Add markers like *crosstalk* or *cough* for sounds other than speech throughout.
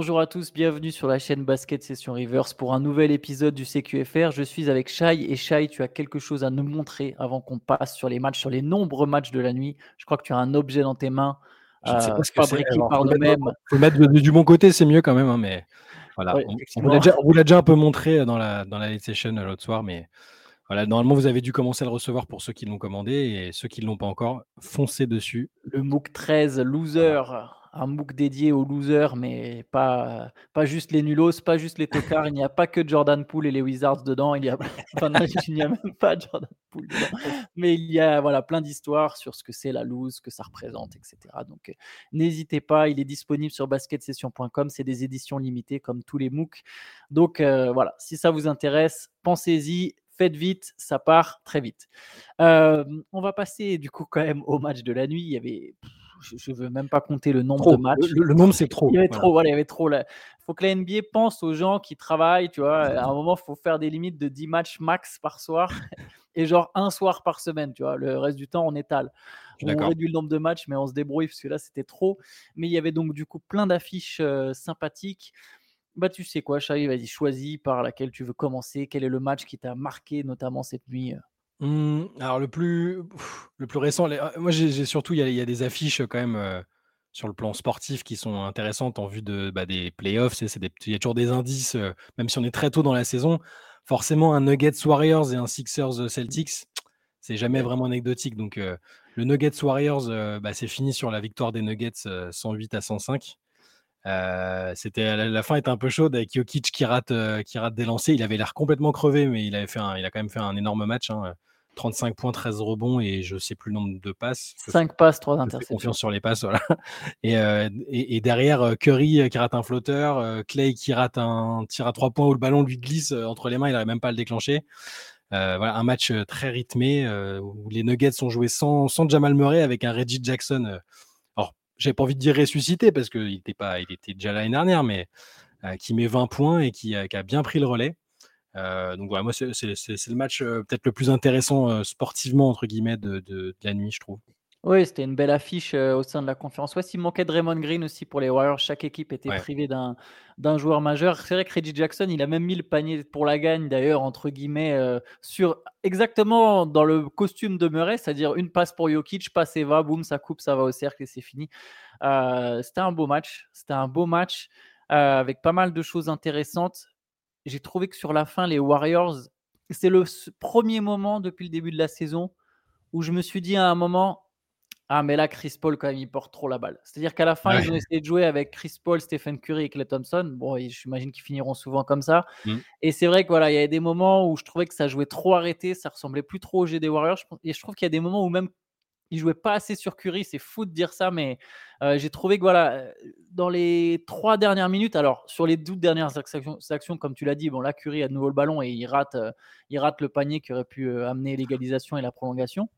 Bonjour à tous, bienvenue sur la chaîne Basket Session Reverse pour un nouvel épisode du CQFR. Je suis avec Shai et Shai, tu as quelque chose à nous montrer avant qu'on passe sur les matchs, sur les nombreux matchs de la nuit. Je crois que tu as un objet dans tes mains, Je ne sais pas euh, ce que fabriqué Alors, par nous-mêmes. faut le mettre du bon côté, c'est mieux quand même. hein, mais voilà, Ouais, on, vous l'a déjà, un peu montré euh, dans la, dans la late session euh, l'autre soir. Mais voilà, normalement, vous avez dû commencer à le recevoir pour ceux qui l'ont commandé. Et ceux qui ne l'ont pas encore, foncez dessus. Le MOOC 13 loser, un MOOC dédié aux losers, mais pas, pas juste les nulos, pas juste les tocards. Il n'y a pas que Jordan Poole et les Wizards dedans. *laughs* Il n'y a même pas Jordan Poole dedans. Mais il y a voilà, plein d'histoires sur ce que c'est la lose, ce que ça représente, etc. Donc euh, n'hésitez pas, il est disponible sur basketsession.com. C'est des éditions limitées comme tous les MOOC. Donc euh, voilà, si ça vous intéresse, pensez-y. Faites vite, ça part très vite. Euh, on va passer du coup quand même au match de la nuit. Il y avait, je ne veux même pas compter le nombre Trop. de matchs. Le, nombre, c'est trop. Il y avait Voilà. trop, voilà, il y avait trop. Il faut que la NBA pense aux gens qui travaillent, tu vois. À un moment, il faut faire des limites de 10 matchs max par soir et genre un soir par semaine, tu vois. Le reste du temps, on étale. On réduit le nombre de matchs, mais on se débrouille parce que là, c'était trop. Mais il y avait donc du coup plein d'affiches euh, sympathiques. Bah, tu sais quoi, Chahi, vas-y, choisis par laquelle tu veux commencer. Quel est le match qui t'a marqué, notamment cette nuit euh? Mmh, alors le plus, le plus récent, euh, moi j'ai surtout, il y, a des affiches quand même euh, sur le plan sportif qui sont intéressantes en vue de, bah, des playoffs. Il y a toujours des indices, euh, même si on est très tôt dans la saison. Forcément, un Nuggets Warriors et un Sixers euh, Celtics, c'est jamais vraiment anecdotique. Donc le Nuggets Warriors, bah, c'est fini sur la victoire des Nuggets euh, 108 à 105. Euh, c'était la, fin était un peu chaude avec Jokic qui rate, qui rate des lancers. Il avait l'air complètement crevé, mais il avait fait un, il a quand même fait un énorme match. hein. 35 points, 13 rebonds et je sais plus le nombre de passes. Je fais- 5 passes, 3 je fais interceptions. confiance sur les passes, voilà. *laughs* Et, euh, et, et derrière, euh, Curry euh, qui rate un flotteur, Clay qui rate un tir à trois points où le ballon lui glisse entre les mains, il n'arrive même pas à le déclencher. Euh, voilà, un match très rythmé euh, où les Nuggets ont joué sans, sans Jamal Murray avec un Reggie Jackson. alors, j'avais pas envie de dire ressuscité parce qu'il était, pas, il était déjà l'année dernière, mais qui met 20 points et qui, qui a bien pris le relais. Euh, donc voilà, moi, c'est le match euh, peut-être le plus intéressant euh, sportivement, entre guillemets, de, de- de la nuit, je trouve. Oui, c'était une belle affiche euh, au sein de la conférence Ouest. Il manquait Draymond Green aussi pour les Warriors. Chaque équipe était Ouais. privée d'un d'un joueur majeur. C'est vrai que Reggie Jackson, il a même mis le panier pour la gagne, d'ailleurs, entre guillemets, euh, sur exactement dans le costume de Murray, c'est-à-dire une passe pour Jokic, passe et va, boum, ça coupe, ça va au cercle et c'est fini. Euh, c'était un beau match. C'était un beau match avec pas mal de choses intéressantes. J'ai trouvé que sur la fin, les Warriors, c'est le premier moment depuis le début de la saison où je me suis dit à un moment, ah, mais là, Chris Paul, quand même, il porte trop la balle. C'est-à-dire qu'à la fin, Ouais. ils ont essayé de jouer avec Chris Paul, Stephen Curry et Clay Thompson. Bon, j'imagine qu'ils finiront souvent comme ça. Mm. Et c'est vrai que voilà, il y a des moments où je trouvais que ça jouait trop arrêté, ça ressemblait plus trop au jeu des Warriors. Et je trouve qu'il y a des moments où même il jouait pas assez sur Curry. C'est fou de dire ça, mais j'ai trouvé que voilà, dans les trois dernières minutes, alors sur les 12 dernières actions, comme tu l'as dit, bon là, Curry a de nouveau le ballon et il rate, il rate le panier qui aurait pu amener l'égalisation et la prolongation.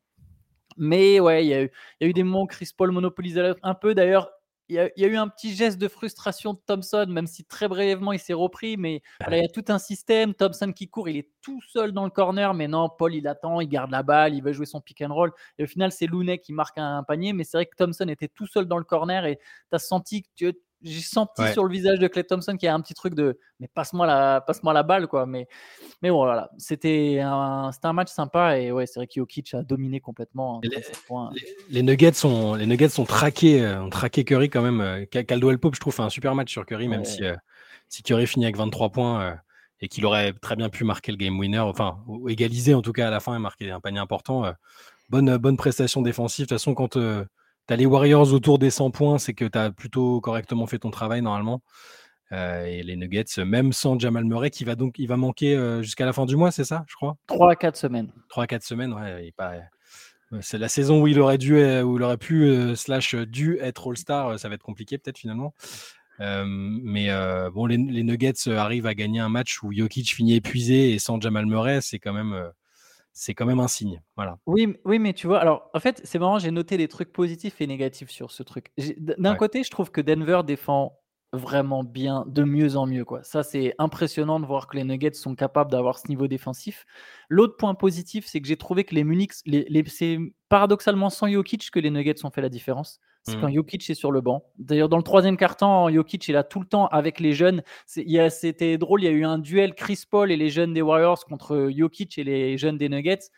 Mais ouais, il y, y a eu des moments où Chris Paul monopolisait un peu. D'ailleurs, il y, a, il y a eu un petit geste de frustration de Thompson, même si très brièvement il s'est repris. Mais voilà, il y a tout un système. Thompson qui court, il est tout seul dans le corner. Mais non, Paul, il attend, il garde la balle, il veut jouer son pick and roll. Et au final, c'est Looney qui marque un panier. Mais c'est vrai que Thompson était tout seul dans le corner et tu as senti que tu. J'ai senti Ouais. sur le visage de Clay Thompson qu'il y a un petit truc de mais passe-moi la, passe-moi la balle quoi. Mais, mais bon, voilà, c'était un, c'était un match sympa et ouais, c'est vrai que Jokic a dominé complètement. hein, les- 37 points. Les, les Nuggets sont, les Nuggets sont traqués, euh, ont traqué Curry quand même. euh, Cal- Caldwell Pope, je trouve, fait un super match sur Curry, même si, euh, si Curry finit avec 23 points euh, et qu'il aurait très bien pu marquer le game winner, enfin, égaliser en tout cas à la fin et marquer un panier important. bonne, bonne prestation défensive. De toute façon, quand tu as les Warriors autour des 100 points, c'est que tu as plutôt correctement fait ton travail normalement. Euh, et les Nuggets, même sans Jamal Murray, qui va donc il va manquer euh, jusqu'à la fin du mois, c'est ça, je crois? 3 à 4 semaines. 3-4 semaines, ouais, il est pas- euh, c'est la saison où il aurait dû, euh, où il aurait pu, euh, slash dû être All-Star, ça va être compliqué peut-être finalement. Mais bon, les, les Nuggets arrivent à gagner un match où Jokic finit épuisé et sans Jamal Murray, c'est quand même, c'est quand même un signe. Voilà. Oui, oui, mais tu vois, alors en fait, c'est marrant, j'ai noté des trucs positifs et négatifs sur ce truc. D'un Ouais. côté, je trouve que Denver défend vraiment bien, de mieux en mieux. Quoi. Ça, c'est impressionnant de voir que les Nuggets sont capables d'avoir ce niveau défensif. L'autre point positif, c'est que j'ai trouvé que les Munich, les, les- c'est paradoxalement sans Jokic que les Nuggets ont fait la différence. C'est Mmh. quand Jokic est sur le banc. D'ailleurs, dans le troisième quart-temps, Jokic est là tout le temps avec les jeunes. C'était drôle, il y a eu un duel Chris Paul et les jeunes des Warriors contre Jokic et les jeunes des Nuggets.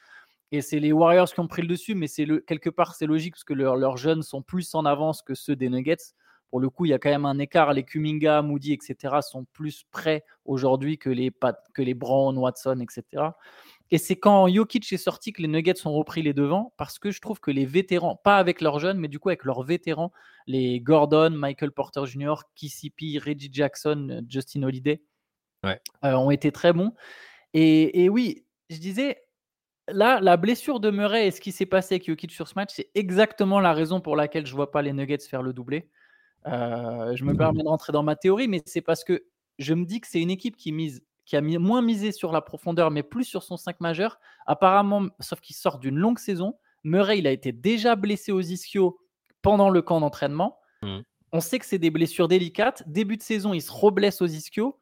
Et c'est les Warriors qui ont pris le dessus, mais c'est quelque part c'est logique parce que leurs leurs jeunes sont plus en avance que ceux des Nuggets. Pour le coup, il y a quand même un écart. Les Kuminga, Moody, etc. sont plus prêts aujourd'hui que les, Pat- que les Brown, Watson, etc. Et c'est quand Jokic est sorti que les Nuggets ont repris les devants parce que je trouve que les vétérans, pas avec leurs jeunes, mais du coup avec leurs vétérans, les Gordon, Michael Porter Jr., KCP, Reggie Jackson, Justin Holiday, Ouais. euh, ont été très bons. Et, et oui, je disais, là, la blessure de Murray et ce qui s'est passé avec Jokic sur ce match, c'est exactement la raison pour laquelle je vois pas les Nuggets faire le doublé. Euh, je me permets de rentrer dans ma théorie, mais c'est parce que je me dis que c'est une équipe qui mise qui a mis, moins misé sur la profondeur, mais plus sur son 5 majeur. Apparemment, sauf qu'il sort d'une longue saison. Murray, il a été déjà blessé aux ischios pendant le camp d'entraînement. Mmh. On sait que c'est des blessures délicates. Début de saison, il se reblesse aux ischios.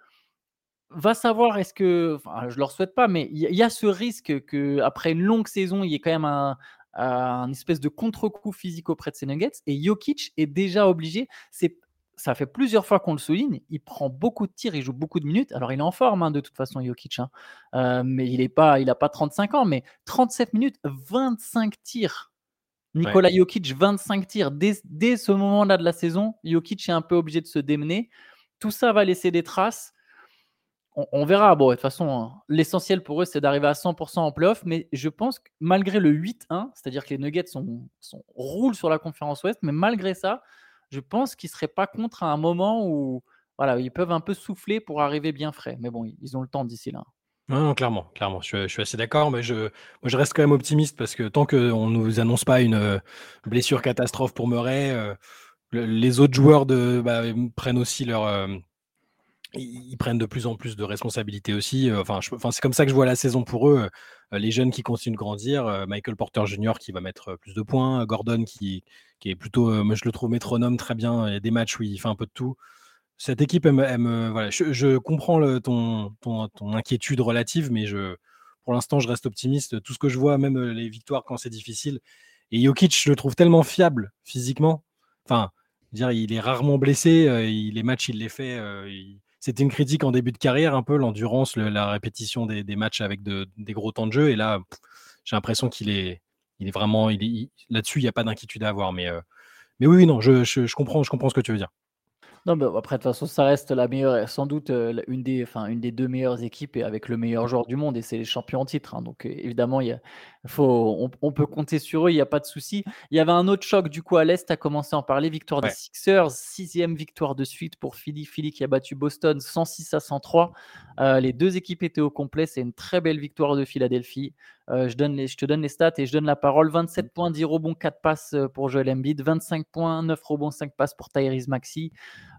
Va savoir, est-ce que. Enfin, je leur souhaite pas, mais il y, a- il y a ce risque qu'après une longue saison, il y ait quand même un, un espèce de contre-coup physique auprès de ces Nuggets. Et Jokic est déjà obligé. C'est ça fait plusieurs fois qu'on le souligne. Il prend beaucoup de tirs, il joue beaucoup de minutes. Alors, il est en forme, hein, de toute façon, Jokic. hein. Euh, mais il n'a pas, il a pas 35 ans, mais 37 minutes, 25 tirs. Nikola Jokic, 25 tirs. Dès, dès ce moment-là de la saison, Jokic est un peu obligé de se démener. Tout ça va laisser des traces. On, on verra. Bon, de toute façon, hein, l'essentiel pour eux, c'est d'arriver à 100% en playoff. Mais je pense que malgré le 8-1, c'est-à-dire que les Nuggets sont, sont- roulent sur la conférence Ouest, mais malgré ça, je pense qu'ils ne seraient pas contre à un moment où ils peuvent un peu souffler pour arriver bien frais. Mais bon, ils ont le temps d'ici là. Non, clairement, clairement, je, suis- assez d'accord, mais je, moi, je reste quand même optimiste parce que tant qu'on ne nous annonce pas une euh, blessure catastrophe pour Murray, euh, le- les autres joueurs bah, prennent aussi leur. Ils, prennent de plus en plus de responsabilités aussi. euh, Enfin, c'est comme ça que je vois la saison pour eux. euh, les jeunes qui continuent de grandir, euh, Michael Porter Jr. qui va mettre plus de points, Gordon qui, est plutôt, moi je le trouve métronome très bien. Il y a des matchs où il fait un peu de tout. Cette équipe, je, comprends ton, inquiétude relative, mais pour l'instant, je reste optimiste. Tout ce que je vois, même les victoires quand c'est difficile. Et Jokic, je le trouve tellement fiable physiquement. Enfin, dire, il est rarement blessé. les matchs, il les fait. C'était une critique en début de carrière, un peu l'endurance, le- la répétition des, matchs avec de- des gros temps de jeu. Et là, j'ai l'impression qu'il est, il est vraiment, là-dessus, il n'y a pas d'inquiétude à avoir. Mais, euh, mais oui, oui, non, je comprends, je comprends ce que tu veux dire. Non, mais après, de toute façon, ça reste la meilleure, sans doute euh, une des, enfin, une des deux meilleures équipes et avec le meilleur joueur du monde, et c'est les champions en titre. hein. donc, euh, évidemment, il y a, faut, on, on peut compter sur eux, il n'y a pas de souci. Il y avait un autre choc, du coup, à l'Est, tu as commencé à en parler. Victoire Ouais. des Sixers, sixième victoire de suite pour Philly. Philly qui a battu Boston 106 à 103. Euh, les deux équipes étaient au complet. C'est une très belle victoire de Philadelphie. Euh, je, donne les, je te donne les stats et je donne la parole. 27 points, 10 rebonds, 4 passes euh, pour Joel Embiid. 25 points, 9 rebonds, 5 passes pour Tyrese Maxey.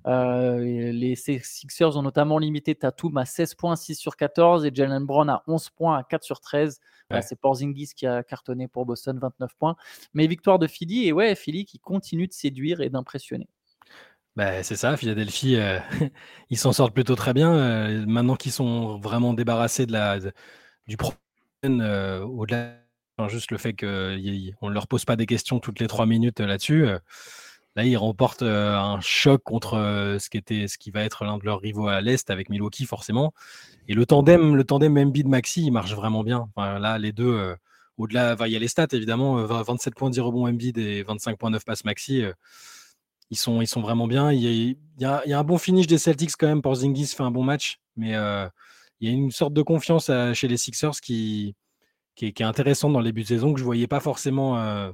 Euh, les Sixers ont notamment limité Tatum à 16 points, 6 sur 14 et Jalen Brown à 11 points, à 4 sur 13. Voilà, Ouais. c'est Porzingis qui a cartonné pour Boston, 29 points. Mais victoire de Philly, et ouais, Philly qui continue de séduire et d'impressionner. Bah, c'est ça, Philadelphie, euh, *laughs* ils s'en sortent plutôt très bien. euh, maintenant qu'ils sont vraiment débarrassés de la, de- du problème, euh, au-delà, juste le fait qu'on ne leur pose pas des questions toutes les trois minutes euh, là-dessus. euh, là, ils remportent un choc contre ce, qui était, ce qui va être l'un de leurs rivaux à l'Est avec Milwaukee, forcément. Et le tandem, le tandem Embiid-Maxi, il marche vraiment bien. Là, les deux, au-delà, il y a les stats, évidemment, euh, 20 27 points, 10 rebonds Embiid et 25.9 passes Maxi. ils sont, ils sont vraiment bien. Il y, a, un bon finish des Celtics quand même. Porzingis fait un bon match, mais il y a une sorte de confiance à- chez les Sixers qui, est, intéressante dans les buts de saison que je voyais pas forcément euh,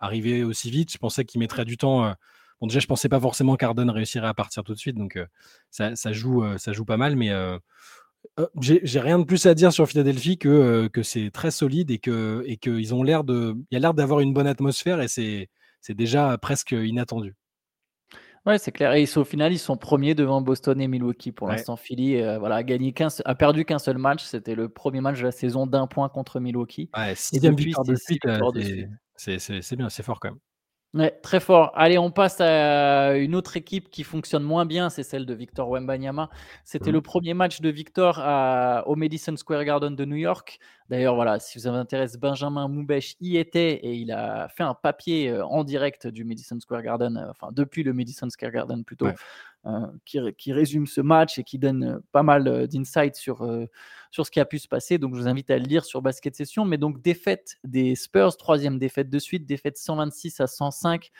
arriver aussi vite. Je pensais qu'il mettrait du temps. euh, Bon, déjà, je pensais pas forcément qu'Arden réussirait à partir tout de suite, donc euh, ça, joue, euh, ça joue pas mal, mais euh, euh, j'ai rien de plus à dire sur Philadelphie que, euh, c'est très solide et que y a l'air d'avoir une bonne atmosphère et c'est déjà presque inattendu. Ouais, c'est clair. Et ils sont- au final, ils sont premiers devant Boston et Milwaukee. Pour Ouais. l'instant, Philly euh, voilà, a, gagné perdu qu'un seul match. C'était le premier match de la saison d'un point contre Milwaukee. Ouais, Et depuis, c'est euh, de suite. c'est bien, c'est fort quand même. Ouais, très fort. Allez, on passe à une autre équipe qui fonctionne moins bien, c'est celle de Victor Wembanyama. C'était Mmh. le premier match de Victor à- au Madison Square Garden de New York. D'ailleurs, voilà, si vous vous intéresse, Benjamin Moubèche y était et il a fait un papier euh, en direct du Madison Square Garden, euh, enfin depuis le Madison Square Garden plutôt, Ouais. Euh, qui, ré- qui résume ce match et qui donne euh, pas mal euh, d'insights sur, sur ce qui a pu se passer. Donc, je vous invite à le lire sur Basket Session. Mais donc, défaite des Spurs, troisième défaite de suite, défaite 126 à 105,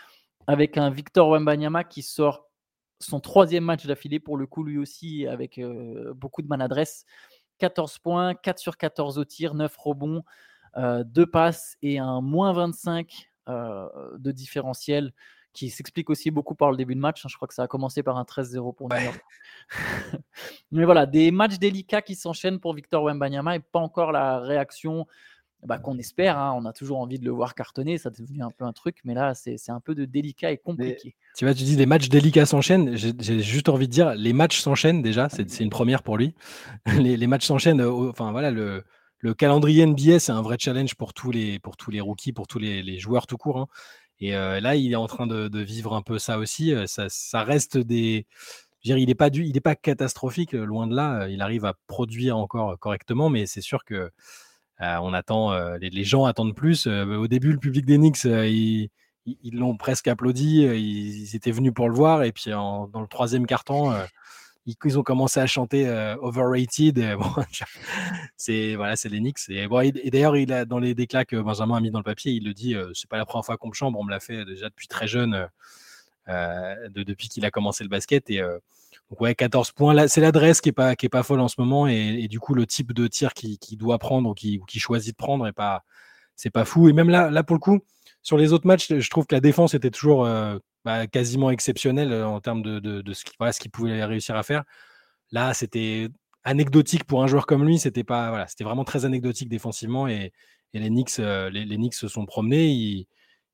avec un Victor Wembanyama qui sort son troisième match d'affilée, pour le coup, lui aussi, avec beaucoup de maladresse. 14 points, 4 sur 14 au tir, 9 rebonds, 2 passes et un moins 25 euh, de différentiel qui s'explique aussi beaucoup par le début de match. hein. Je crois que ça a commencé par un 13-0 pour New Ouais. York. *laughs* Mais voilà, des matchs délicats qui s'enchaînent pour Victor Wembanyama et pas encore la réaction bah, qu'on espère. hein. On a toujours envie de le voir cartonner, ça devient un peu un truc, mais là, c'est un peu de délicat et compliqué. Tu vois, tu dis les matchs délicats s'enchaînent. J'ai juste envie de dire, les matchs s'enchaînent déjà. C'est c'est une première pour lui. *laughs* Les, les matchs s'enchaînent. Enfin voilà, le, le calendrier NBA, c'est un vrai challenge pour tous les pour tous les rookies, pour tous les, les joueurs tout court. hein. Et là, il est en train de, vivre un peu ça aussi. Ça, reste des. je veux dire, il n'est pas, du- il est pas catastrophique, loin de là. Il arrive à produire encore correctement, mais c'est sûr que on attend, les, gens attendent plus. Au début, le public euh, ils l'ont presque applaudi. Ils, étaient venus pour le voir. Et puis, dans le troisième euh, ils, ont commencé à chanter euh, Overrated. *laughs* c'est voilà, c'est Knicks. Et, d'ailleurs, il a dans les déclats que Benjamin a mis dans le papier, il le dit. euh, c'est pas la première fois qu'on me chambre. On me l'a fait déjà depuis très jeune, euh, de- depuis qu'il a commencé le basket. Et donc ouais, 14 points. C'est l'adresse qui est pas qui est pas folle en ce moment. Et, du coup, le type de tir qu'il qui doit prendre ou qu'il qui choisit de prendre est pas c'est pas fou. Et même là, pour le coup, sur les autres matchs, je trouve que la défense était toujours bah, quasiment exceptionnelle euh, en termes de, ce qu'il pouvait réussir à faire. Là, c'était anecdotique pour un joueur comme lui. C'était pas voilà, c'était vraiment très anecdotique défensivement et, les Knicks, euh, les, Knicks se sont promenés.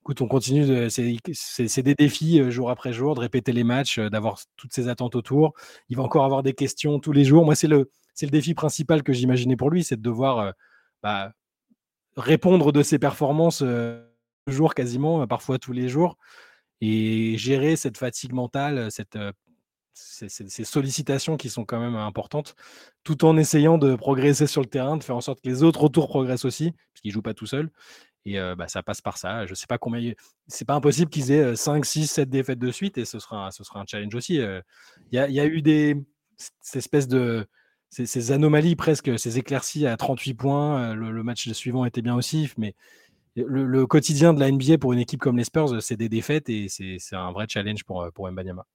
Écoute, on continue. C'est des défis euh, jour après jour de répéter les matchs, d'avoir toutes ces attentes autour. Il va encore avoir des questions tous les jours. Moi, c'est le c'est le défi principal que j'imaginais pour lui, c'est de devoir bah, répondre de ses performances euh, jour quasiment, parfois tous les jours, et gérer cette fatigue mentale, cette, ces, sollicitations qui sont quand même importantes, tout en essayant de progresser sur le terrain, de faire en sorte que les autres autour progressent aussi, parce qu'ils ne jouent pas tout seuls. Et bah, ça passe par ça. Je sais pas combien. C'est pas impossible qu'ils aient 5, 6, 7 défaites de suite, et ce sera, un- ce sera un challenge aussi. Il y, a, eu des cette espèce de ces, anomalies presque, ces éclaircies à 38 points. Le, le match suivant était bien aussi, mais le, le quotidien de la NBA pour une équipe comme les Spurs, c'est des défaites et c'est un vrai challenge pour, euh, pour Mbanyama.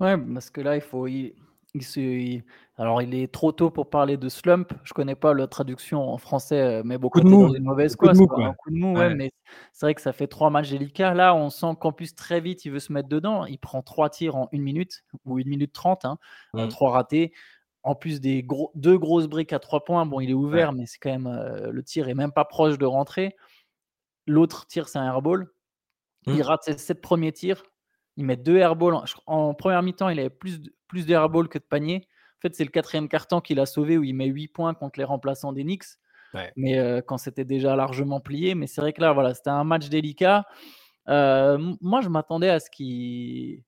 Ouais, parce que là, il faut. Il, il se- il- alors, il est trop tôt pour parler de slump. Je connais pas la traduction en français, euh, mais bon, Coup quand de mou, dans une mauvaise coup de quoi, mou, c'est quoi. un coup de mou, ouais, Ouais. mais c'est vrai que ça fait trois matchs délicats. Là, on sent qu'en plus, très vite, il veut se mettre dedans. Il prend trois tirs en une minute ou une minute trente, hein, euh, Mm. trois ratés. En plus des gros, deux grosses briques à trois points. Bon, il est ouvert, mais c'est quand même. euh, le tir est même pas proche de rentrer. L'autre tir, c'est un airball. Mm. Il rate ses sept premiers tirs. Il met deux airballs. En, première mi-temps, il avait plus plus de airballs que de paniers. En fait, c'est le quatrième carton qu'il a sauvé où il met 8 points contre les remplaçants des Knicks. Ouais. Mais euh, quand c'était déjà largement plié. Mais c'est vrai que là, voilà, c'était un match délicat. Euh, moi, je m'attendais à ce qu'il.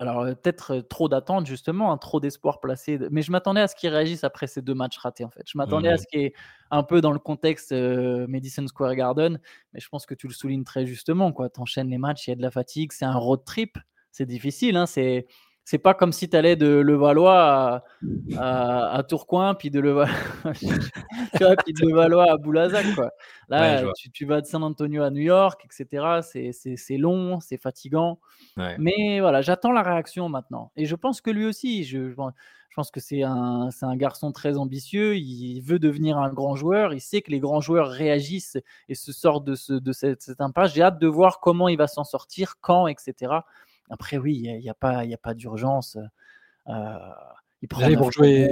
Alors, euh, peut-être euh, trop d'attentes, justement, hein, trop d'espoir placé. Mais je m'attendais à ce qu'il réagisse après ces deux matchs ratés, en fait. Je m'attendais à Mhm. ce qu'il y ait un peu dans le contexte euh, Madison Square Garden. Mais je pense que tu le soulignes très justement. Tu enchaînes les matchs, il y a de la fatigue, c'est un road trip. C'est difficile. Hein, c'est. C'est pas comme si tu allais de Levallois à, à, à Tourcoing, puis de Levallois, *laughs* tu vois, puis de Levallois à Boulazac. Quoi. Là, tu, tu vas de San Antonio à New York, etc. C'est- long, c'est fatigant. Ouais. Mais voilà, j'attends la réaction maintenant. Et je pense que lui aussi, je, je pense- que c'est un, garçon très ambitieux. Il veut devenir un grand joueur. Il sait que les grands joueurs réagissent et se sortent de, ce, de cette, cette impasse. J'ai hâte de voir comment il va s'en sortir, quand, etc. Après, oui, il n'y a, a pas, d'urgence. Euh, il ils vont jouer-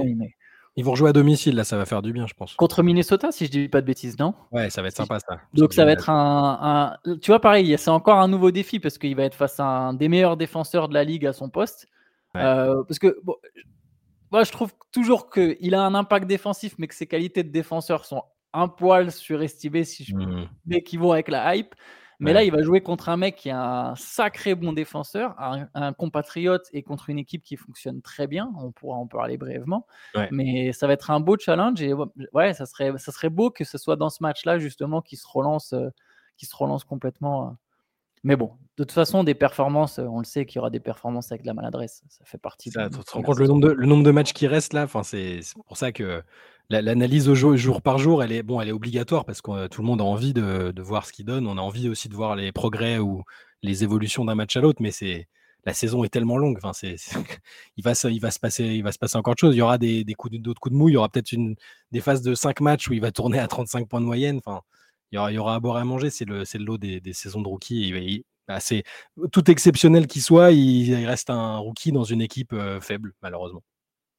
Ils vont jouer à domicile, là, ça va faire du bien, je pense. Contre Minnesota, si je dis pas de bêtises, non? Ouais, ça va être sympa, ça. Donc ça va être un, un- Tu vois, pareil, c'est encore un nouveau défi parce qu'il va être face à un des meilleurs défenseurs de la ligue à son poste. Ouais. Euh, parce que bon, moi, je trouve toujours qu'il a un impact défensif, mais que ses qualités de défenseur sont un poil surestimées si je Mhm. mais qui vont avec la hype. Mais là, il va jouer contre un mec qui est un sacré bon défenseur, un, compatriote et contre une équipe qui fonctionne très bien. On pourra en parler brièvement. Mais ça va être un beau challenge et ouais, ça serait, ça serait beau que ce soit dans ce match-là justement qui se relance, euh, qui se relance complètement. Euh. Mais bon, de toute façon, des performances, on le sait qu'il y aura des performances avec de la maladresse. Ça fait partie. Ça, tu te rends compte le nombre, de, le nombre de matchs qui restent là? Enfin, C'est pour ça que l'analyse au jour, par jour, elle est, bon, elle est obligatoire parce que tout le monde a envie de, voir ce qu'il donne. On a envie aussi de voir les progrès ou les évolutions d'un match à l'autre, mais c'est la saison est tellement longue. Enfin, c'est, *laughs* il, va, il, se passer, il va se passer encore de choses. Il y aura des, des coups, d'autres coups de mou. Il y aura peut-être une, des phases de 5 matchs où il va tourner à 35 points de moyenne. Enfin, il y aura, il à boire et à manger. C'est le, lot des, saisons de rookie. Bah, c'est, tout exceptionnel qu'il soit, il, reste un rookie dans une équipe euh, faible, malheureusement.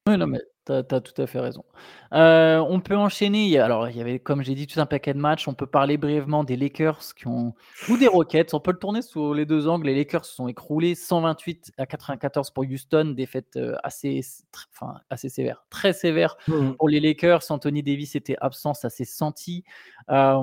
Oui, non, mais tu as, tout à fait raison. Euh, on peut enchaîner. Alors, il y avait, comme j'ai dit, tout un paquet de matchs. On peut parler brièvement des Lakers qui ont, ou des Rockets. On peut le tourner sous les deux angles. Les Lakers se sont écroulés 128 à 94 pour Houston. Défaite euh, assez, enfin, assez sévère, très sévère mmh pour les Lakers. Anthony Davis était absent, ça s'est senti. Euh,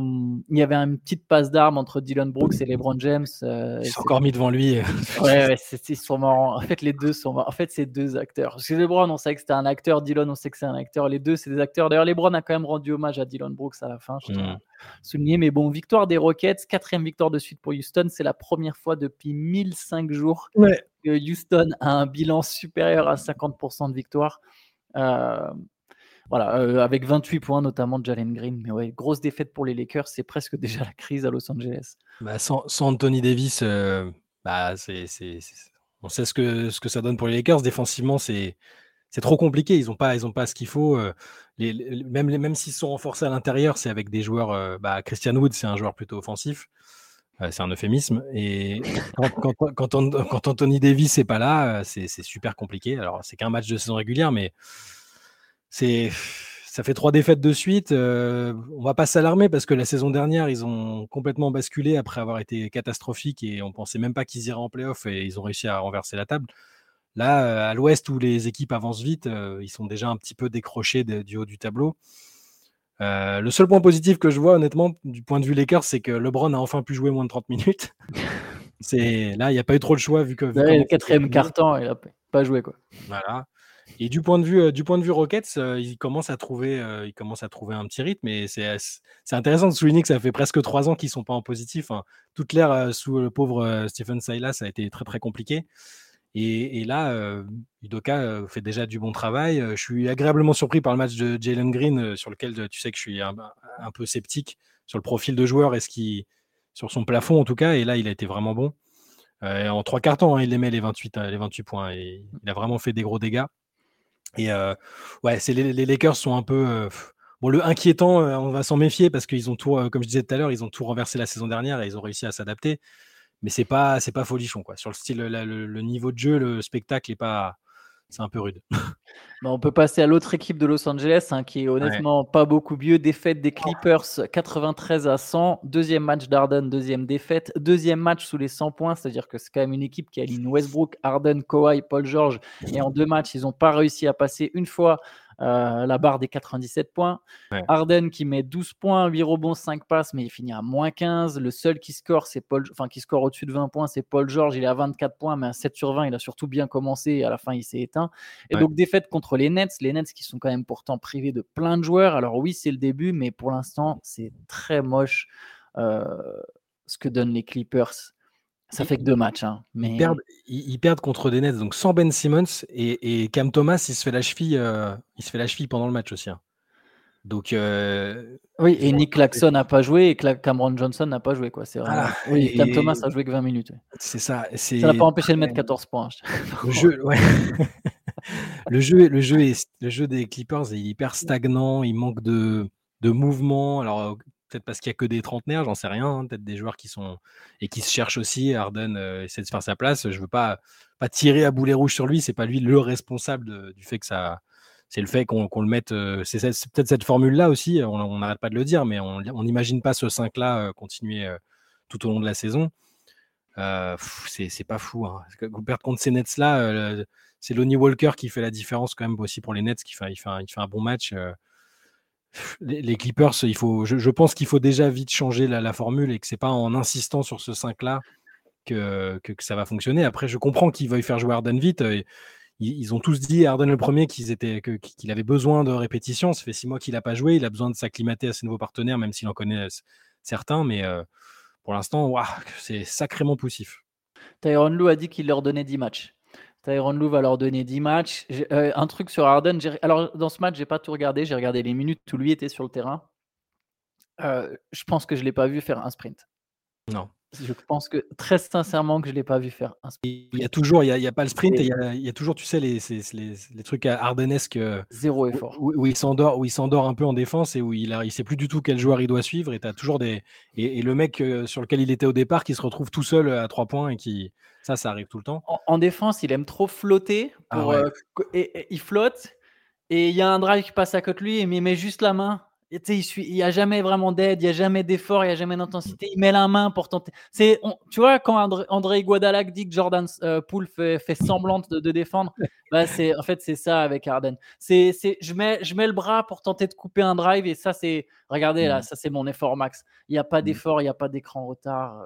il y avait une petite passe d'armes entre Dylan Brooks et LeBron James. Ils sont encore mis devant lui. ouais, ouais c'est sûrement. En fait, les deux sont. En fait, c'est deux acteurs. LeBron, on sait que c'était un acteur. Dylan, on sait que c'est un acteur. Les deux, c'est des acteurs. D'ailleurs, LeBron a quand même rendu hommage à Dylan Brooks à la fin, je tiens mmh. souligner. Mais bon, victoire des Rockets, quatrième victoire de suite pour Houston. C'est la première fois depuis 1005 jours que Houston a un bilan supérieur à 50% de victoire. Euh, voilà, euh, avec 28 points notamment de Jalen Green. Mais ouais, grosse défaite pour les Lakers, c'est presque *laughs* déjà la crise à Los Angeles. Bah, sans, Anthony Davis, euh, bah, c'est, on sait ce que, ce que ça donne pour les Lakers. Défensivement, c'est c'est trop compliqué. Ils n'ont pas, ils pas ce qu'il faut. Les, même, même s'ils sont renforcés à l'intérieur, c'est avec des joueurs. bah, Christian Wood, c'est un joueur plutôt offensif. c'est un euphémisme. Et quand, Anthony Davis n'est pas là, c'est super compliqué. Alors, c'est qu'un match de saison régulière, mais c'est. Ça fait trois défaites de suite. on va pas s'alarmer parce que la saison dernière, ils ont complètement basculé après avoir été catastrophiques et on pensait même pas qu'ils iraient en playoff et ils ont réussi à renverser la table. Là, euh, à l'ouest, où les équipes avancent vite, euh, ils sont déjà un petit peu décrochés du haut du tableau. Euh, le seul point positif que je vois, honnêtement, du point de vue Lakers, c'est que LeBron a enfin pu jouer moins de 30 minutes. *laughs* c'est là, il n'y a pas eu trop de choix vu que. le quatrième carton, il n'a pas joué quoi. Voilà. Et du point de vue, du point de vue Rockets, il commence à trouver, il commence à trouver un petit rythme. Et c'est, intéressant de souligner que ça fait presque trois ans qu'ils sont pas en positif. Hein. Toute l'ère sous le pauvre Stephen Silas a été très très compliqué. Et, là, euh, Udoka fait déjà du bon travail. Je suis agréablement surpris par le match de Jalen Green, sur lequel tu sais que je suis un, peu sceptique sur le profil de joueur et ce qui, sur son plafond en tout cas. Et là, il a été vraiment bon. en trois quarts temps, hein, il les 28, les 28 points et il a vraiment fait des gros dégâts. Et ouais, c'est les, Lakers sont un peu. Bon, le inquiétant, on va s'en méfier parce qu'ils ont tout, comme je disais tout à l'heure, ils ont tout renversé la saison dernière et ils ont réussi à s'adapter mais c'est pas c'est pas folichon quoi. Sur le style, le, niveau de jeu, le spectacle est pas, c'est un peu rude. *laughs* Bah, on peut passer à l'autre équipe de Los Angeles hein, qui est honnêtement pas beaucoup mieux. Défaite des Clippers 93 à 100. Deuxième match d'Arden, deuxième défaite. Deuxième match sous les 100 points, c'est-à-dire que c'est quand même une équipe qui aligne Westbrook, Arden, Kawhi, Paul George. Et en deux matchs, ils n'ont pas réussi à passer une fois euh, la barre des 97 points. Arden qui met 12 points, 8 rebonds, 5 passes, mais il finit à moins 15. Le seul qui score, c'est Paul, enfin qui score au-dessus de 20 points, c'est Paul George. Il est à 24 points, mais à 7 sur 20, il a surtout bien commencé et à la fin, il s'est éteint. Et donc, défaite contre les Nets. Les Nets qui sont quand même pourtant privés de plein de joueurs. Alors, oui, c'est le début, mais pour l'instant, c'est très moche euh, ce que donnent les Clippers. Ça fait que deux matchs. Hein, mais... ils, perdent, contre des Nets, donc sans Ben Simmons et, Cam Thomas, il se fait la cheville, euh, il se fait la cheville pendant le match aussi. Hein. Donc euh, oui, et Nick Claxon n'a pas joué et Cameron Johnson n'a pas joué quoi. C'est Oui, Cam Thomas a joué que 20 minutes. C'est ça. Ça n'a pas empêché de mettre 14 points. *laughs* Le jeu, *laughs* le jeu, le jeu, est, le jeu des Clippers est hyper stagnant. Il manque de, de mouvement. Alors peut-être parce qu'il n'y a que des trentenaires, j'en sais rien, hein, peut-être des joueurs qui sont et qui se cherchent aussi. Arden euh, essaie de faire sa place. Je veux pas pas tirer à boulet rouge sur lui, c'est pas lui le responsable du fait que ça. C'est le fait qu'on le mette. Euh, c'est peut-être cette formule-là aussi. On n'arrête pas de le dire, mais on n'imagine pas ce 5-là euh, continuer tout au long de la saison. c'est pas fou. Hein. Perdre contre ces Nets-là, c'est Lonnie Walker qui fait la différence quand même aussi pour les Nets, qui il fait un bon match les, Clippers, je, pense qu'il faut déjà vite changer la, formule et que c'est pas en insistant sur ce 5-là que, ça va fonctionner. Après, je comprends qu'ils veuillent faire jouer Arden vite. Euh, ils, ont tous dit, Arden le premier, qu'il avait besoin de répétition. Ça fait six mois qu'il n'a pas joué. Il a besoin de s'acclimater à ses nouveaux partenaires, même s'il en connaît certains. Mais euh, pour l'instant, c'est sacrément poussif. Tyron Lou a dit qu'il leur donnait 10 matchs. Tyron Lou va leur donner 10 matchs. Euh, un truc sur Harden. Alors, dans ce match, j'ai pas tout regardé. J'ai regardé les minutes où lui était sur le terrain. Euh, je pense que je l'ai pas vu faire un sprint. Non. Je pense que très sincèrement que je l'ai pas vu faire un sprint. Il y a toujours, il y a, pas le sprint, et il y a, toujours, tu sais, les, les, les, trucs hardenesques. Euh, Zéro effort. Où, il s'endort, où il s'endort un peu en défense et où il, a, il sait plus du tout quel joueur il doit suivre. Et as toujours des et, le mec sur lequel il était au départ qui se retrouve tout seul à trois points et qui ça, ça arrive tout le temps. En, défense, il aime trop flotter. Ah euh, et, il flotte. Et il y a un drive qui passe à côté de lui, mais il met juste la main. Il n'y a jamais vraiment d'aide, il n'y a jamais d'effort, il n'y a jamais d'intensité. Il met la main pour tenter. C'est, tu vois, quand André, Guadalac dit que Jordan euh, Poole fait, fait semblant de, défendre, *laughs* bah c'est, en fait, c'est ça avec Harden. C'est, je, mets, je mets le bras pour tenter de couper un drive et ça, c'est. Regardez là, mmh. ça, c'est mon effort max. Il n'y a pas mmh. d'effort, il n'y a pas d'écran retard.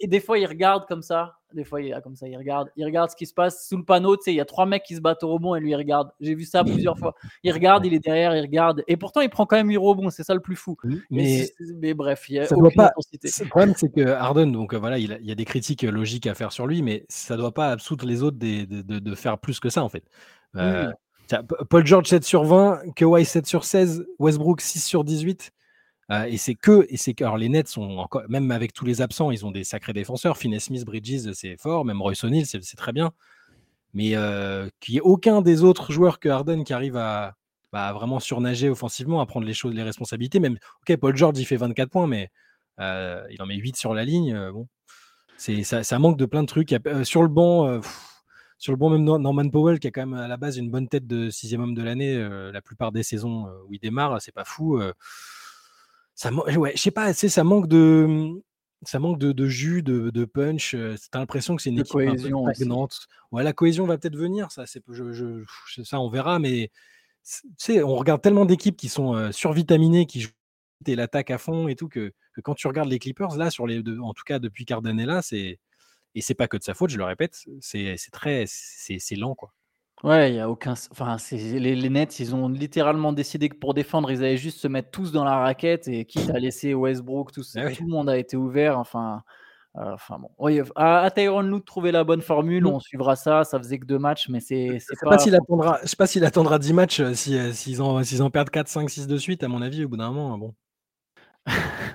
Et, des fois, il regarde comme ça. Des fois, il, comme ça, il regarde, il regarde ce qui se passe sous le panneau. Tu sais, il y a trois mecs qui se battent au rebond et lui, il regarde. J'ai vu ça plusieurs fois. Il regarde, il est derrière, il regarde. Et pourtant, il prend quand même 8 rebonds. C'est ça le plus fou. Mais, mais, bref, il y a pas, Le problème, c'est que Harden, donc euh, voilà, il, y a des critiques logiques à faire sur lui, mais ça ne doit pas absoudre les autres de, de, faire plus que ça, en fait. Euh, Paul George 7 sur 20, Kawhi 7 sur 16, Westbrook 6 sur 18. Et c'est que, et c'est que, alors les Nets sont encore, même avec tous les absents, ils ont des sacrés défenseurs. Finney Smith, Bridges, c'est fort. Même Royce O'Neal, c'est très bien. Mais euh, qu'il n'y ait aucun des autres joueurs que Harden qui arrive à bah, vraiment surnager offensivement, à prendre les choses, les responsabilités. Même, ok, Paul George, il fait 24 points, mais il en met 8 sur la ligne. bon, c'est ça, ça, manque de plein de trucs. sur le banc. sur le banc, même Norman Powell, qui a quand même à la base une bonne tête de sixième homme de l'année, la plupart des saisons où il démarre, c'est pas fou ça, ouais, je sais pas, ça manque de, mmh, ça manque de, jus, de, punch. T'as l'impression que c'est une équipe cohésion un peu Ouais, la cohésion va peut-être venir, ça, c'est, je, ça, on verra, mais tu on regarde tellement d'équipes qui sont survitaminées, qui jouent et l'attaque à fond et tout, que, quand tu regardes les Clippers, là, sur les, en tout cas depuis Cardanella, c'est et c'est pas que de sa faute, je le répète, c'est très, c'est lent, quoi. Ouais, il y a aucun enfin, c'est les les Nets, ils ont littéralement décidé que pour défendre, ils allaient juste se mettre tous dans la raquette et quitte à laisser Westbrook, tout ah tout le monde a été ouvert, enfin, euh, enfin bon. Oui, à à Tyronn Lue de trouver la bonne formule, mmh. on suivra ça. Ça faisait que deux matchs, mais c'est Je sais pas s'il attendra je sais pas s'il attendra 10 matchs, euh, si, euh, s'ils en s'ils en perdent 4, 5, 6 de suite, à mon avis, au bout d'un moment, bon.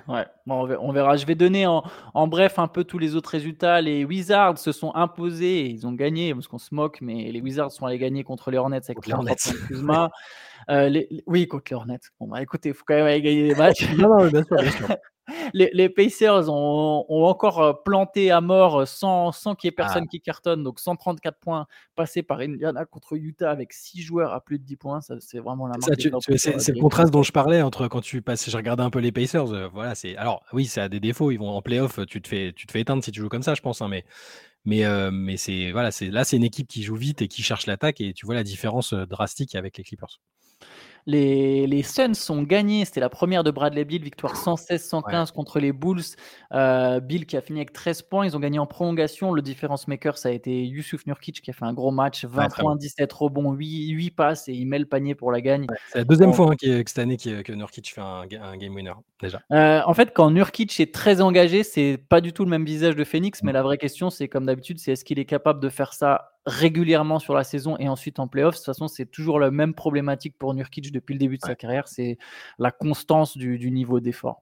Ouais, on verra. Je vais donner en, bref un peu tous les autres résultats. Les Wizards se sont imposés et ils ont gagné parce qu'on se moque, mais les Wizards sont allés gagner contre les Hornets avec les Hornets. Euh, oui, contre les Hornets. Bon, bah écoutez, il faut quand même aller gagner des matchs. *laughs* non, non, bien sûr, bien sûr. *laughs* les, Pacers ont, encore euh, planté à mort euh, sans, sans qu'il y ait personne ah. qui cartonne. Donc 134 points passés par Indiana contre Utah avec 6 joueurs à plus de 10 points. C'est vraiment la. C'est le contraste dont je parlais entre quand tu passes. Je regardais un peu les Pacers. Euh, voilà, c'est alors oui, ça a des défauts. Ils vont en playoff. Tu te fais, tu te fais éteindre si tu joues comme ça, je pense. Hein, mais mais, mais c'est voilà, c'est là, c'est une équipe qui joue vite et qui cherche l'attaque. Et tu vois la différence drastique avec les Clippers. Les, les Suns ont gagné, c'était la première de Bradley Bill, victoire 116-115 contre les Bulls. Euh, Bill qui a fini avec 13 points, ils ont gagné en prolongation. Le difference maker, ça a été Yusuf Nurkic qui a fait un gros match, 20 points, 17 rebonds, 8, 8, passes et il met le panier pour la gagne. c'est la deuxième fois hein, que cette année que Nurkic fait un, game winner déjà. Euh, en fait, quand Nurkic est très engagé, c'est pas du tout le même visage de Phoenix, mais mm. la vraie question, c'est comme d'habitude, c'est est-ce qu'il est capable de faire ça régulièrement sur la saison et ensuite en playoff. De toute façon, c'est toujours la même problématique pour Nurkic depuis le début de sa carrière, c'est la constance du, niveau d'effort.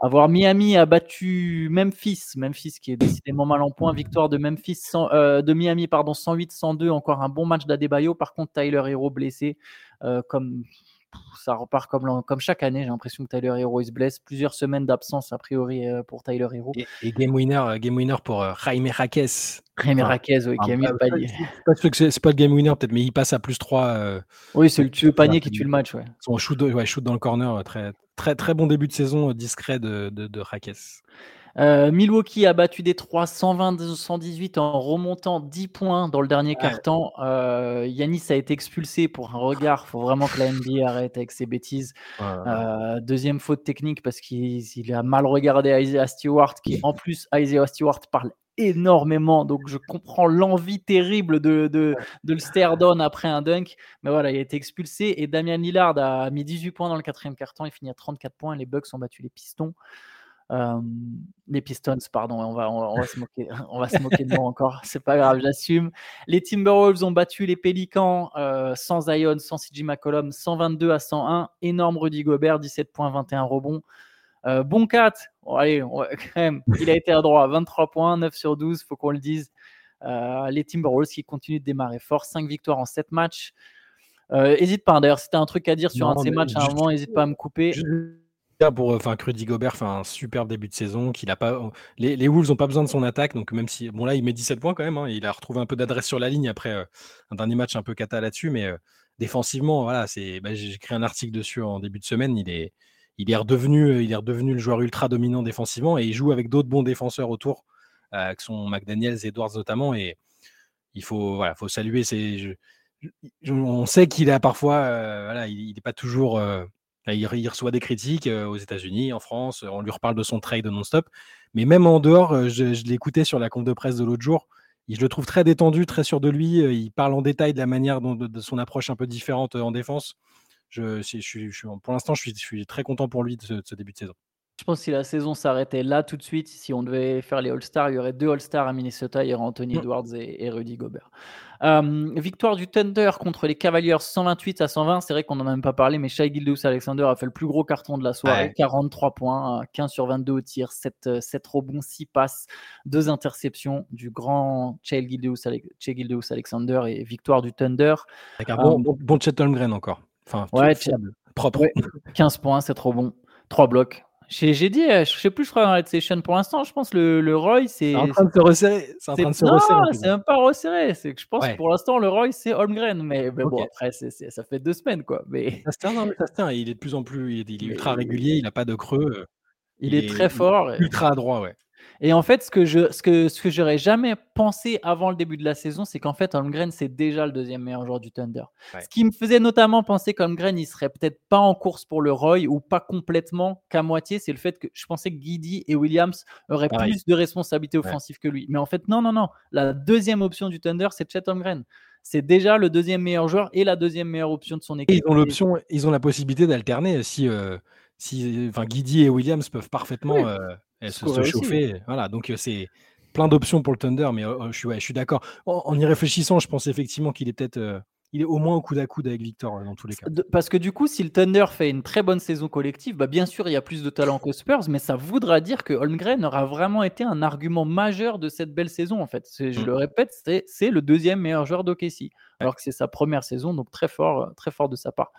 Avoir Miami a battu Memphis, Memphis qui est décidément mal en point, victoire de Memphis euh, de Miami pardon 108-102, encore un bon match d'Adebayo. Par contre, Tyler Hero blessé, euh, comme ça repart comme, comme chaque année. J'ai l'impression que Tyler Hero se blesse. Plusieurs semaines d'absence, a priori, euh, pour Tyler Hero. Et, game, winner, euh, game winner pour euh, Jaime Raquez. Jaime Raquez, oui, qui a mis le panier. C'est pas le game winner, peut-être, mais il passe à plus 3. oui, c'est le panier qui tue le match. Ouais. Son shoot, ouais, shoot dans le corner, très, très, très bon début de saison discret de, de, de Raquez. Euh, Milwaukee a battu Détroit 120-118 en remontant 10 points dans le dernier quart-temps. Euh, Yanis a été expulsé pour un regard. Il faut vraiment que la NBA arrête avec ses bêtises. Euh, deuxième faute technique parce qu'il a mal regardé Isaiah Stewart, qui en plus, Isaiah Stewart parle énormément. Donc je comprends l'envie terrible de, de, de le stare down après un dunk. Mais voilà, il a été expulsé. Et Damian Lillard a mis 18 points dans le quatrième quart-temps. Il finit à 34 points. Les Bucks ont battu les Pistons les Pistons, pardon, on va, on, va se moquer, *laughs* on va se moquer de moi encore, c'est pas grave, j'assume. Les Timberwolves ont battu les Pélicans sans Zion, sans CJ McCollum, 122 à 101. Énorme Rudy Gobert, 17 points, 21 rebonds. bon 4, allez, quand même, il a été à droit, 23 points, 9 sur 12, faut qu'on le dise. les Timberwolves qui continuent de démarrer fort, 5 victoires en 7 matchs. Hésite pas, hein, d'ailleurs, si tu as un truc à dire sur un de ces matchs, à un moment, n'hésite pas à me couper pour enfin Rudy Gobert fait un super début de saison qu'il a pas les, les Wolves n'ont pas besoin de son attaque donc même si bon là il met 17 points quand même hein, il a retrouvé un peu d'adresse sur la ligne après euh, un dernier match un peu cata là-dessus mais euh, défensivement voilà c'est bah, j'ai écrit un article dessus en début de semaine il est il est redevenu il est redevenu le joueur ultra dominant défensivement et il joue avec d'autres bons défenseurs autour euh, qui sont McDaniels Edwards notamment et il faut voilà faut saluer c'est on sait qu'il a parfois voilà il n'est pas toujours il, reçoit des critiques aux États-Unis, en France, on lui reparle de son trade non-stop. Mais même en dehors, je, l'écoutais sur la conf de presse de l'autre jour. Je le trouve très détendu, très sûr de lui. Il parle en détail de la manière dont de, son approche un peu différente en défense. Je, je, pour l'instant, je suis, très content pour lui de ce début de saison. Je pense que si la saison s'arrêtait là tout de suite, si on devait faire les All-Stars, il y aurait deux All-Stars à Minnesota, il y aurait Anthony mmh. Edwards et, Rudy Gobert. victoire du Thunder contre les Cavaliers 128 à 120. C'est vrai qu'on n'en a même pas parlé, mais Shai Gildeus Alexander a fait le plus gros carton de la soirée. 43 points, 15 sur 22 au tir, 7, 7 rebonds, 6 passes, 2 interceptions du grand Shai Gildeus, Alexander et victoire du Thunder. bon, bon, bon Chet Holmgren encore. Enfin, ouais, propre. 15 points, 7 rebonds, 3 blocs. J'ai dit, euh, je sais plus, je crois, dans Red Session pour l'instant, je pense le, le Roy, c'est. en train de se resserrer. C'est en train de se resserrer. Non, c'est même pas resserré. C'est que je pense que pour l'instant, le Roy, c'est Holmgren. Mais, bon, après, ça fait deux semaines, quoi. Mais... Ça se tient, non, ça se tient. Il est de plus en plus. Il est, ultra régulier, il n'a pas de creux. Il, est, très fort. Ultra adroit, ouais. Et en fait, ce que je, ce que, ce que j'aurais jamais pensé avant le début de la saison, c'est qu'en fait, Holmgren, c'est déjà le deuxième meilleur joueur du Thunder. Ce qui me faisait notamment penser qu'Holmgren, il serait peut-être pas en course pour le Roy ou pas complètement qu'à moitié, c'est le fait que je pensais que Guidi et Williams auraient plus de responsabilités offensives que lui. Mais en fait, non, non, non. La deuxième option du Thunder, c'est Chet Holmgren c'est déjà le deuxième meilleur joueur et la deuxième meilleure option de son équipe. ils ont l'option, ils ont la possibilité d'alterner si, euh, si, enfin, Guidi et Williams peuvent parfaitement euh, se, chauffer. Voilà, donc c'est plein d'options pour le Thunder, mais je suis, je suis d'accord. En, y réfléchissant, je pense effectivement qu'il est peut-être il est au moins au coude à coude avec Victor dans tous les cas. Parce que du coup, si le Thunder fait une très bonne saison collective, bah bien sûr, il y a plus de talent que Spurs, mais ça voudra dire que Holmgren aura vraiment été un argument majeur de cette belle saison. En fait, je mmh. le répète, c'est le deuxième meilleur joueur d'OKC, alors que c'est sa première saison, donc très fort, très fort de sa part.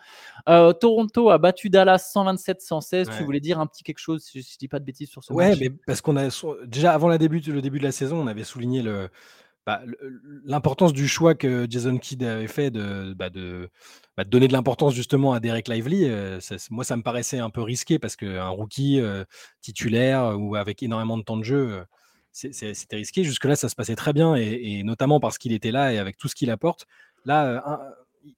Euh, Toronto a battu Dallas 127-116. Tu voulais dire un petit quelque chose, si je ne dis pas de bêtises sur ce ouais, match? mais parce qu'on a déjà avant la début, le début de la saison, on avait souligné le bah, l'importance du choix que Jason Kidd avait fait de, bah, bah, donner de l'importance justement à Derek Lively, euh, moi ça me paraissait un peu risqué parce qu'un rookie euh, titulaire ou avec énormément de temps de jeu, euh, c'était risqué. Jusque-là, ça se passait très bien et, notamment parce qu'il était là et avec tout ce qu'il apporte. Là,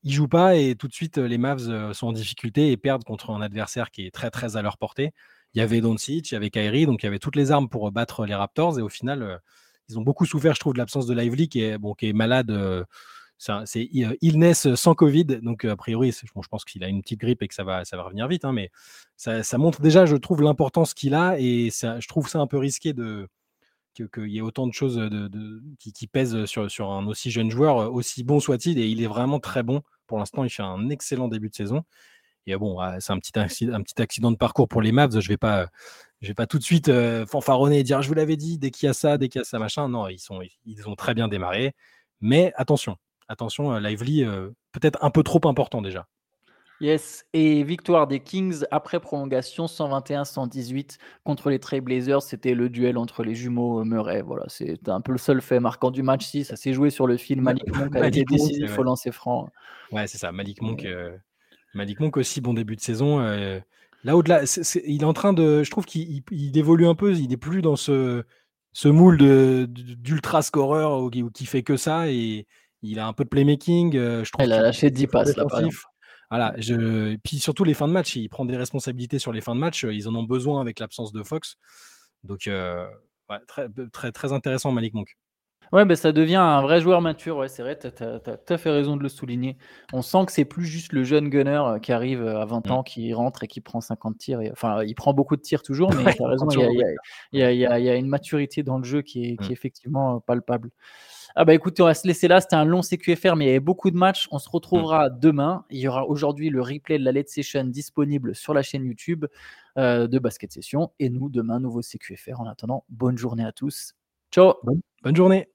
il joue pas et tout de suite les Mavs sont en difficulté et perdent contre un adversaire qui est très très à leur portée. Il y avait Doncic, il y avait Kyrie, donc il y avait toutes les armes pour battre les Raptors et au final ils ont beaucoup souffert, je trouve, de l'absence de Lively qui est, bon, qui est malade. Euh, c'est euh, illness sans Covid, donc a priori, je pense qu'il a une petite grippe et que ça va, ça va revenir vite, hein, mais ça, montre déjà, je trouve, l'importance qu'il a et je trouve ça un peu risqué de qu'il y ait autant de choses qui, pèsent sur un aussi jeune joueur, aussi bon soit-il, et il est vraiment très bon. Pour l'instant, il fait un excellent début de saison. Et bon, c'est un petit, accident, un petit accident de parcours pour les Mavs. Je ne vais pas je vais pas tout de suite euh, fanfaronner et dire je vous l'avais dit dès qu'il y a ça, dès qu'il y a ça machin. Non, ils sont ils ont très bien démarré, mais attention, attention, euh, Lively euh, peut-être un peu trop important déjà. Yes, et victoire des Kings après prolongation 121-118 contre les Trailblazers. C'était le duel entre les jumeaux Murray. Voilà, c'est un peu le seul fait marquant du match. Si ça s'est joué sur le film, Malik Monk a été décisif, il faut lancer franc. Ouais, c'est ça. Malik Monk, Malik Monk aussi bon début de saison là au-delà, il est en train de, je trouve qu'il évolue un peu. Il n'est plus dans ce, ce moule d'ultra scoreur qui, qui fait que ça et il a un peu de playmaking. je trouve il a lâché 10 passes là. Voilà, je... Puis surtout les fins de match, il prend des responsabilités sur les fins de match. Ils en ont besoin avec l'absence de Fox. Donc, très, très, très intéressant, Malik Monk. Ouais, ben ça devient un vrai joueur mature. Ouais, c'est vrai, tu as, tout à fait raison de le souligner. On sent que c'est plus juste le jeune gunner euh, qui arrive euh, à 20 mmh. ans, qui rentre et qui prend 50 tirs. enfin, il prend beaucoup de tirs toujours, mais *laughs* tu as raison, il y a, une maturité dans le jeu qui est, qui est mmh. effectivement euh, palpable. Ah bah écoutez, on va se laisser là. C'était un long CQFR, mais il y avait beaucoup de matchs. On se retrouvera mmh. demain. Il y aura aujourd'hui le replay de la Late Session disponible sur la chaîne YouTube de Basket Session. Et nous, demain, nouveau CQFR. En attendant, bonne journée à tous. Ciao. bonne journée.